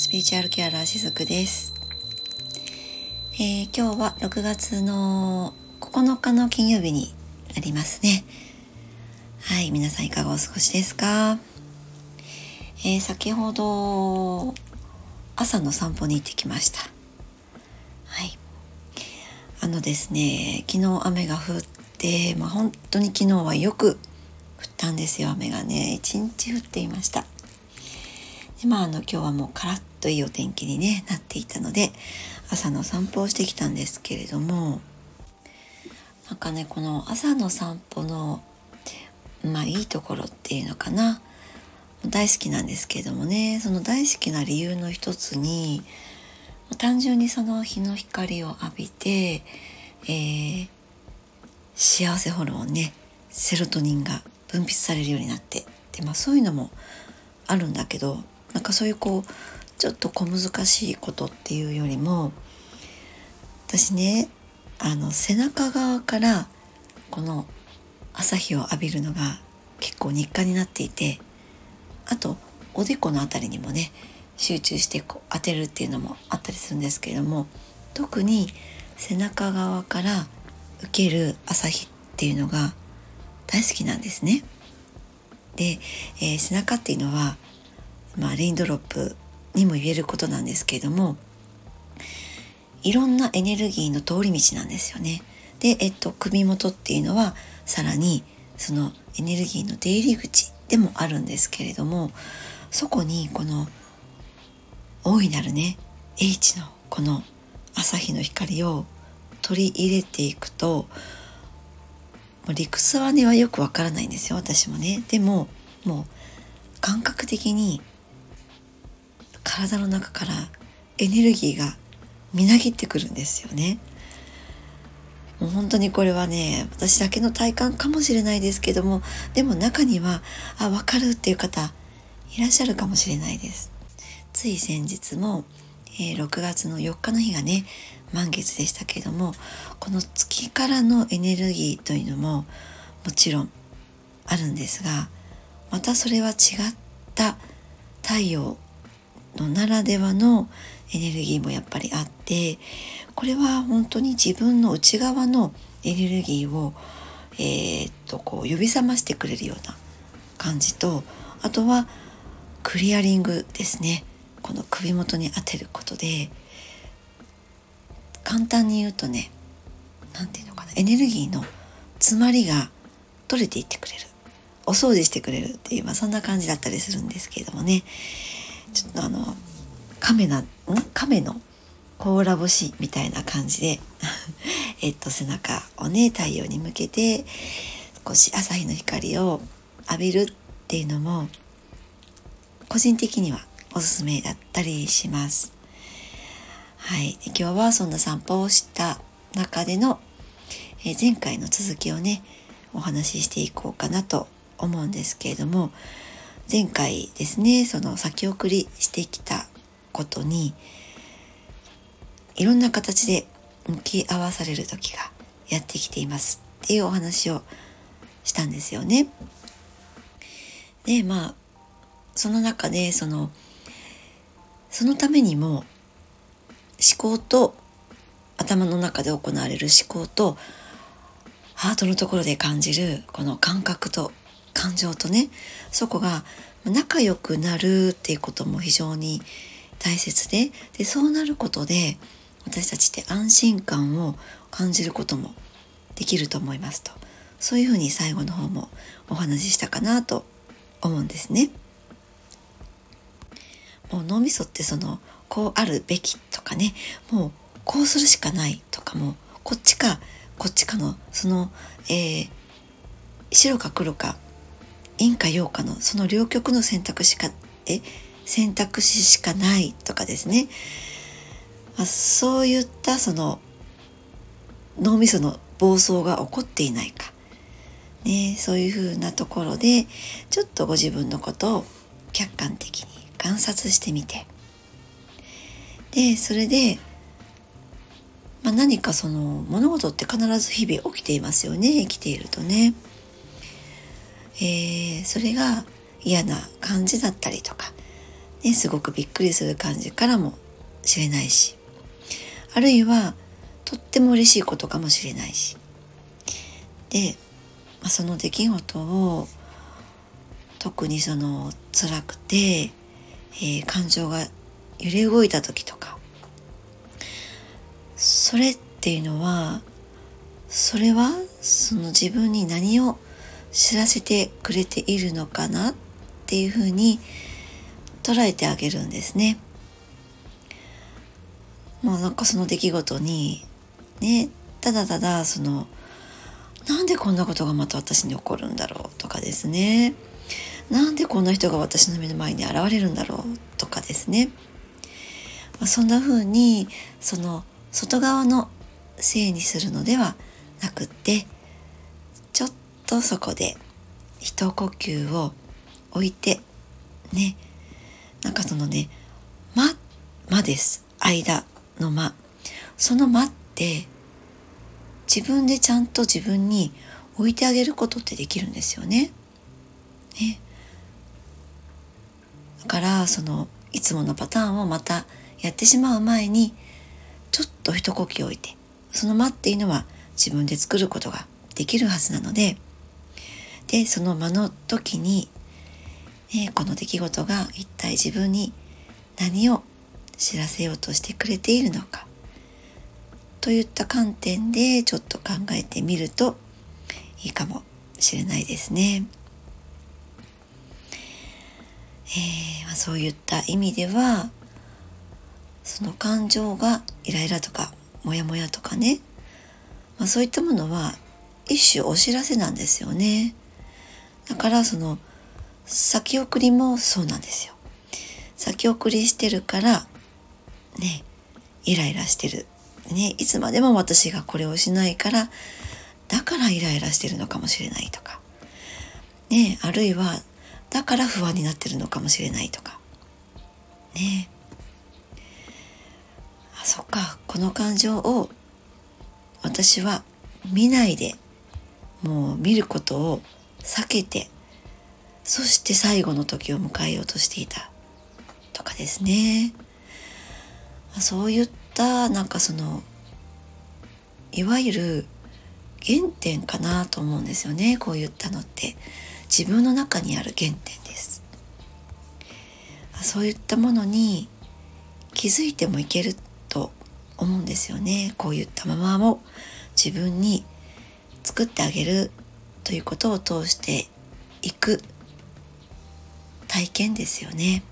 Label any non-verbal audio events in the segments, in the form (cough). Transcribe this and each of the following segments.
スピリチュアルケアラーしずくです、えー、今日は6月の9日の金曜日になりますね。はい皆さんいかがお過ごしですか、えー、先ほど朝の散歩に行ってきました。はい。あのですね昨日雨が降ってまあ本当に昨日はよく降ったんですよ雨がね。一日降っていました。でまああの今日はもうカラッといいお天気に、ね、なっていたので朝の散歩をしてきたんですけれどもなんかねこの朝の散歩のまあいいところっていうのかな大好きなんですけれどもねその大好きな理由の一つに単純にその日の光を浴びて、えー、幸せホルモンねセロトニンが分泌されるようになってで、まあ、そういうのもあるんだけどなんかそういうこうちょっと小難しいことっていうよりも私ねあの背中側からこの朝日を浴びるのが結構日課になっていてあとおでこの辺りにもね集中してこう当てるっていうのもあったりするんですけれども特に背中側から受ける朝日っていうのが大好きなんですね。で、えー、背中っていうのはまあ、レインドロップにも言えることなんですけれどもいろんなエネルギーの通り道なんですよね。で、えっと、首元っていうのはさらにそのエネルギーの出入り口でもあるんですけれどもそこにこの大いなるね H のこの朝日の光を取り入れていくと理屈はねはよくわからないんですよ私もねでももう感覚的に体の中からエネルギーがみなぎってくるんですよね。もう本当にこれはね私だけの体感かもしれないですけどもでも中にはあ分かるっていう方いらっしゃるかもしれないです。つい先日も、えー、6月の4日の日がね満月でしたけれどもこの月からのエネルギーというのももちろんあるんですがまたそれは違った太陽のならではのエネルギーもやっぱりあってこれは本当に自分の内側のエネルギーを、えー、っとこう呼び覚ましてくれるような感じとあとはクリアリングですねこの首元に当てることで簡単に言うとね何て言うのかなエネルギーの詰まりが取れていってくれるお掃除してくれるっていう、まあ、そんな感じだったりするんですけれどもねちょっとあの亀な亀の甲羅干しみたいな感じで (laughs) えっと背中をね太陽に向けて少し朝日の光を浴びるっていうのも個人的にはおすすめだったりします。はい、今日はそんな散歩をした中での、え前回の続きをねお話ししていこうかなと思うんですけれども前回ですねその先送りしてきたことにいろんな形で向き合わされる時がやってきていますっていうお話をしたんですよね。でまあその中でそのそのためにも思考と頭の中で行われる思考とハートのところで感じるこの感覚と感情とねそこが仲良くなるっていうことも非常に大切ででそうなることで私たちって安心感を感じることもできると思いますとそういうふうに最後の方もお話ししたかなと思うんですね。もう脳みそってそのこうあるべきとかねもうこうするしかないとかもこっちかこっちかのその、えー、白か黒か陰か陽かのその両極の選択肢かえ選択肢しかないとかですね、まあ、そういったその脳みその暴走が起こっていないか、ね、そういうふうなところでちょっとご自分のことを客観的に観察してみて。でそれで、まあ、何かその物事って必ず日々起きていますよね生きているとね。えー、それが嫌な感じだったりとか。ね、すごくびっくりする感じからもしれないし。あるいはとっても嬉しいことかもしれないし。で、まあ、その出来事を特にその辛くて、えー、感情が揺れ動いた時とか。それっていうのはそれはその自分に何を知らせてくれているのかなっていうふうに捉えてあげるんですね。もうなんかその出来事にねただただそのなんでこんなことがまた私に起こるんだろうとかですねなんでこんな人が私の目の前に現れるんだろうとかですね、まあ、そんな風にその外側のせいにするのではなくってとそこで一呼吸を置いてねなんかそのね「間」間です。間の間。その間って自分でちゃんと自分に置いてあげることってできるんですよね。ね。だからそのいつものパターンをまたやってしまう前にちょっと一呼吸置いてその間っていうのは自分で作ることができるはずなのででその間の時に、ね、この出来事が一体自分に何を知らせようとしてくれているのかといった観点でちょっと考えてみるといいかもしれないですね。えーまあ、そういった意味ではその感情がイライラとかモヤモヤとかね、まあ、そういったものは一種お知らせなんですよね。だからその先送りもそうなんですよ。先送りしてるからねイライラしてる。ねいつまでも私がこれをしないからだからイライラしてるのかもしれないとか。ねあるいはだから不安になってるのかもしれないとか。ね。あそっか。この感情を私は見ないでもう見ることを避けてそして最後の時を迎えようとしていた。とかですね。そういったなんかそのいわゆる原点かなと思うんですよね。こういったのって。自分の中にある原点です。そういったものに気づいてもいけると思うんですよね。こういったままも自分に作ってあげるということを通していく体験ですよね。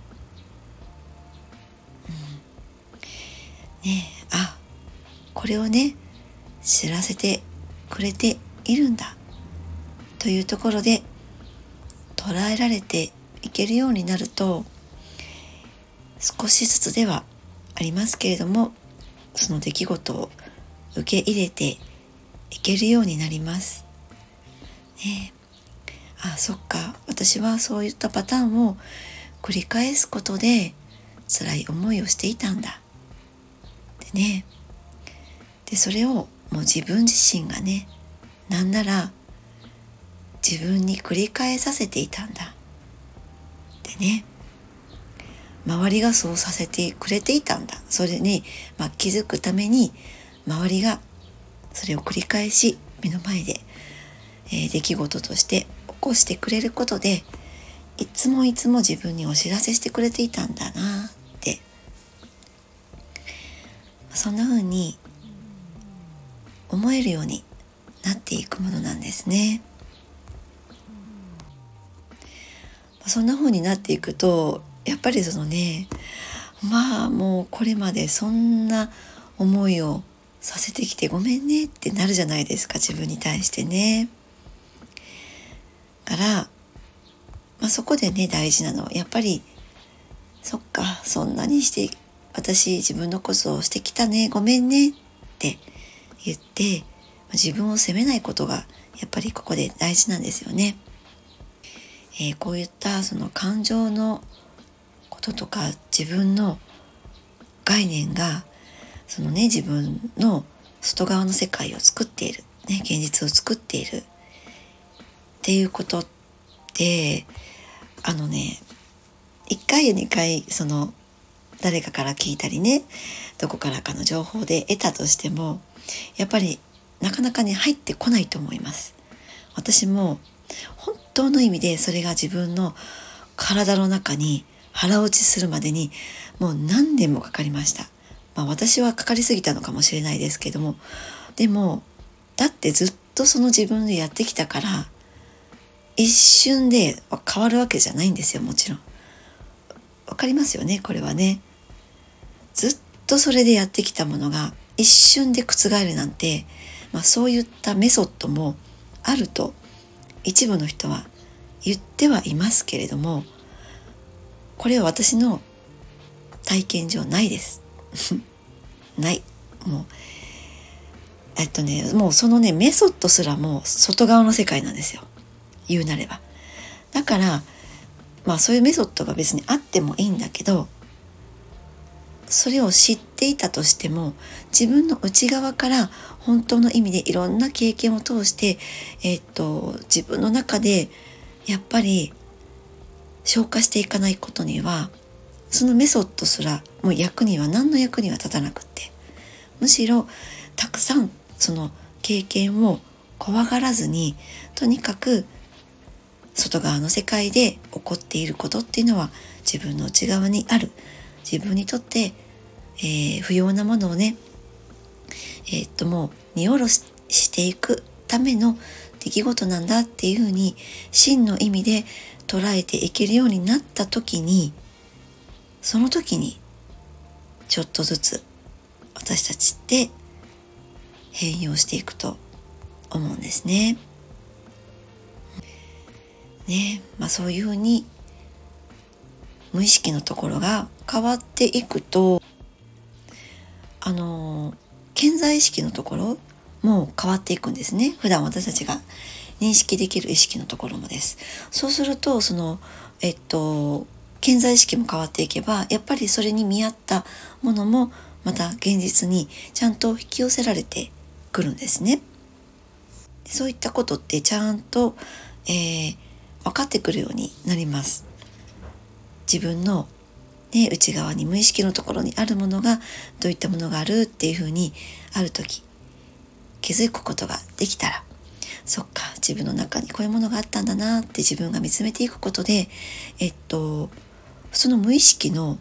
ねあこれをね知らせてくれているんだというところで捉えられていけるようになると少しずつではありますけれどもその出来事を受け入れていけるようになります。ね。あそっか。私はそういったパターンを繰り返すことで辛い思いをしていたんだ。でね。でそれをもう自分自身がねなんなら自分に繰り返させていたんだ。でね。周りがそうさせてくれていたんだ。それに、まあ、気づくために周りがそれを繰り返し目の前で、え、出来事として起こしてくれることでいつもいつも自分にお知らせしてくれていたんだなってそんな風に思えるようになっていくものなんですね。そんな風になっていくとやっぱりそのねまあもうこれまでそんな思いをさせてきてごめんねってなるじゃないですか自分に対してね。から、まあ、そこでね大事なのはやっぱりそっかそんなにして私自分のことをしてきたねごめんねって言って自分を責めないことがやっぱりここで大事なんですよね。えー、こういったその感情のこととか自分の概念がそのね自分の外側の世界を作っている、ね、現実を作っているっていうことってあのね1回や2回その誰かから聞いたりねどこからかの情報で得たとしてもやっぱりなかなかね入ってこないと思います私も本当の意味でそれが自分の体の中に腹落ちするまでにもう何年もかかりました。まあ私はかかりすぎたのかもしれないですけども、でも、だってずっとその自分でやってきたから、一瞬で変わるわけじゃないんですよ、もちろん。わかりますよね、これはね。ずっとそれでやってきたものが一瞬で覆るなんて、まあそういったメソッドもあると一部の人は言ってはいますけれども、これは私の体験上ないです (laughs) ないもうえっとねもうそのねメソッドすらも外側の世界なんですよ言うなれば。だからまあそういうメソッドが別にあってもいいんだけどそれを知っていたとしても自分の内側から本当の意味でいろんな経験を通してえっと自分の中でやっぱり消化していかないことにはそのメソッドすらもう役には何の役には立たなくってむしろたくさんその経験を怖がらずにとにかく外側の世界で起こっていることっていうのは自分の内側にある自分にとって、えー、不要なものをねえー、っともう見下ろししていくための出来事なんだっていうふうに真の意味で捉えていけるようになった時にその時にちょっとずつ私たちって変容していくと思うんですね。ねまあそういうふうに無意識のところが変わっていくとあの健在意識のところも変わっていくんですね普段私たちが認識できる意識のところもです。そうするとそのえっと健在意識も変わっていけばやっぱりそれに見合ったものもまた現実にちゃんと引き寄せられてくるんですね。そういったことってちゃんと、えー、分かってくるようになります。自分の、ね、内側に無意識のところにあるものがどういったものがあるっていうふうにある時気づくことができたらそっか自分の中にこういうものがあったんだなって自分が見つめていくことでえっとその無意識の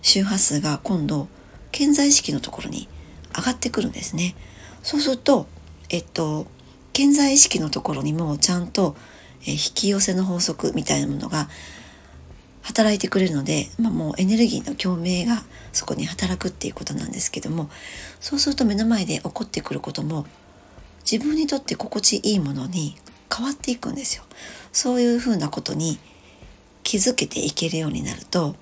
周波数が今度健在意識のところに上がってくるんですねそうするとえっと健在意識のところにもちゃんとえ引き寄せの法則みたいなものが働いてくれるので、まあ、もうエネルギーの共鳴がそこに働くっていうことなんですけどもそうすると目の前で起こってくることも自分にとって心地いいものに変わっていくんですよ。そういうふうなことに気づけていけるようになると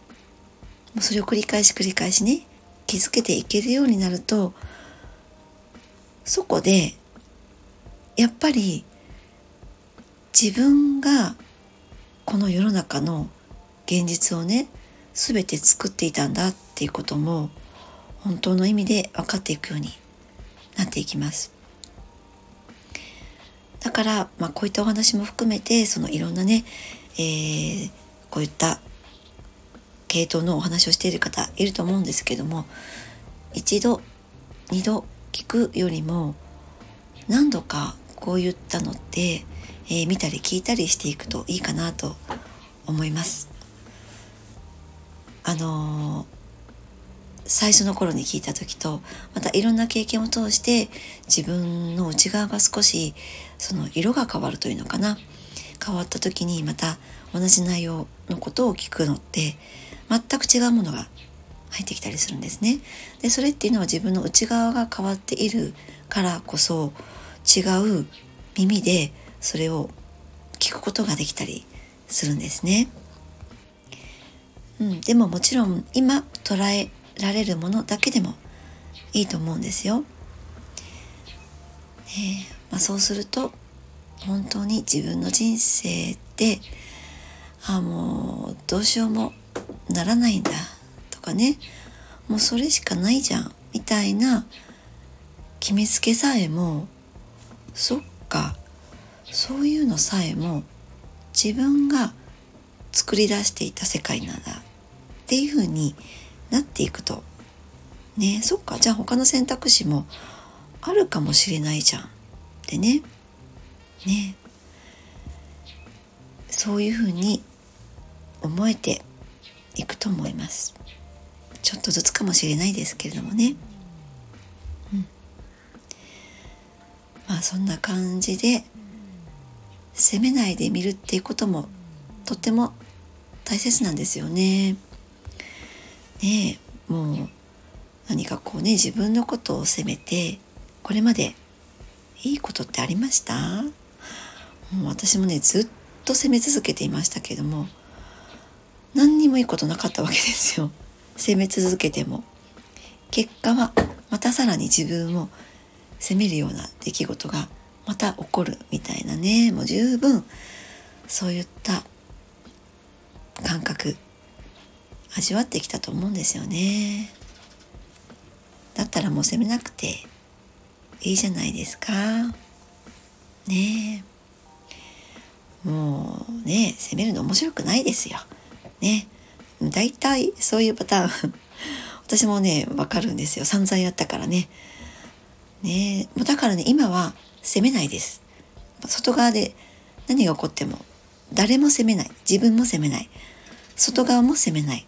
それを繰り返し繰り返しね気づけていけるようになるとそこでやっぱり自分がこの世の中の現実をね全て作っていたんだっていうことも本当の意味で分かっていくようになっていきます。だから、まあ、こういったお話も含めてそのいろんなね、えー、こういった系統のお話をしている方いると思うんですけども一度二度聞くよりも何度かこういったのって、えー、見たり聞いたりしていくといいかなと思います。あのー最初の頃に聞いた時とまたいろんな経験を通して自分の内側が少しその色が変わるというのかな変わった時にまた同じ内容のことを聞くのって全く違うものが入ってきたりするんですね。でそれっていうのは自分の内側が変わっているからこそ違う耳でそれを聞くことができたりするんですね。うん、でももちろん今捉えられるものだけでもいいと思うんですよ。えー、まあ、そうすると本当に自分の人生であもうどうしようもならないんだとかねもうそれしかないじゃんみたいな決めつけさえもそっかそういうのさえも自分が作り出していた世界なんだっていう風になっていくと。ね。そっか。じゃあ他の選択肢もあるかもしれないじゃん。ってね。ね。そういう風に思えていくと思います。ちょっとずつかもしれないですけれどもね。うん。まあそんな感じで責めないで見るっていうこともとっても大切なんですよね。ねえもう何かこうね自分のことを責めてこれまでいいことってありました？もう私もねずっと責め続けていましたけども何にもいいことなかったわけですよ。責め続けても。結果はまたさらに自分を責めるような出来事がまた起こるみたいなね。もう十分そういった感覚味わってきたと思うんですよね。だったらもう責めなくていいじゃないですか。ねもうね責めるの面白くないですよ。ね。大体そういうパターン。(laughs) 私もねわかるんですよ。散々やったからね。ねだからね今は責めないです。外側で何が起こっても誰も責めない。自分も責めない。外側も責めない。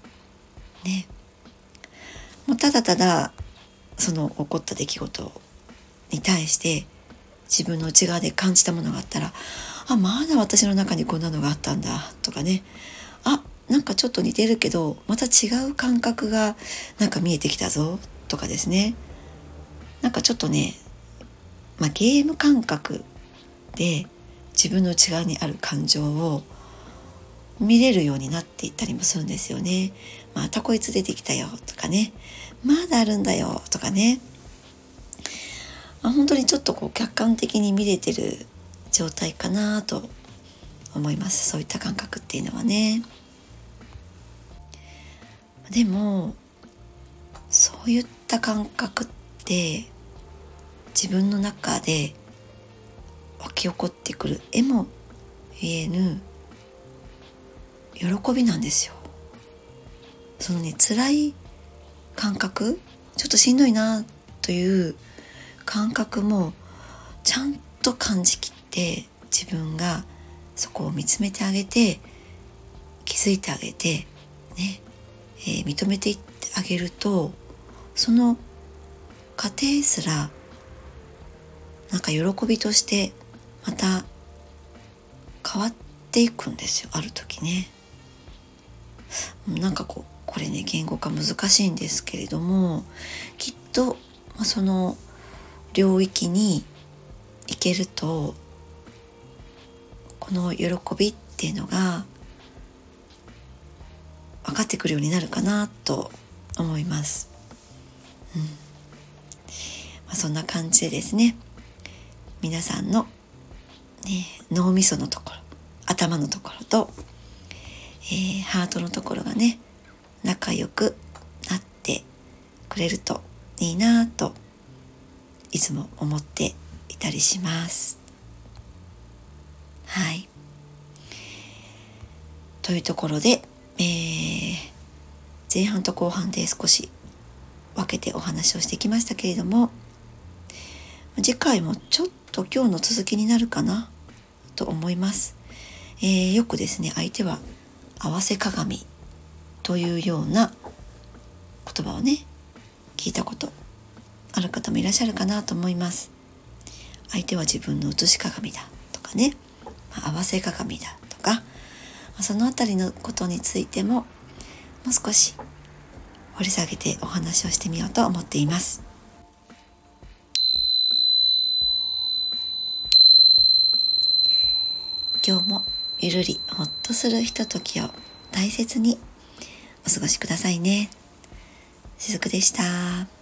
ねもうただただその起こった出来事に対して自分の内側で感じたものがあったらあまだ私の中にこんなのがあったんだとかね。あなんかちょっと似てるけどまた違う感覚がなんか見えてきたぞとかですね。なんかちょっとね、まあ、ゲーム感覚で自分の内側にある感情を見れるようになっていったりもするんですよね。またこいつ出てきたよとかね。まだあるんだよとかね。あ本当にちょっとこう客観的に見れてる状態かなと思います。そういった感覚っていうのはね。でも、そういった感覚って自分の中で湧き起こってくる絵も言えぬ喜びなんですよ。そのね辛い感覚ちょっとしんどいなという感覚もちゃんと感じきって自分がそこを見つめてあげて気づいてあげてね、えー、認めていってあげるとその過程すらなんか喜びとしてまた変わっていくんですよある時ね。なんかこうこれね言語化難しいんですけれどもきっと、まあ、その領域に行けるとこの喜びっていうのが分かってくるようになるかなと思います。うんまあ、そんな感じでですね皆さんの、ね、脳みそのところ頭のところとえー、ハートのところがね仲良くなってくれるといいなぁといつも思っていたりします。はい。というところで、えー、前半と後半で少し分けてお話をしてきましたけれども次回もちょっと今日の続きになるかなと思います。えー、よくですね相手は合わせ鏡というような言葉をね聞いたことある方もいらっしゃるかなと思います。相手は自分の写し鏡だとかね、まあ、合わせ鏡だとか、そのあたりのことについてももう少し掘り下げてお話をしてみようと思っています。今日もゆるりほっとするひとときを大切にお過ごしくださいね。しずくでした。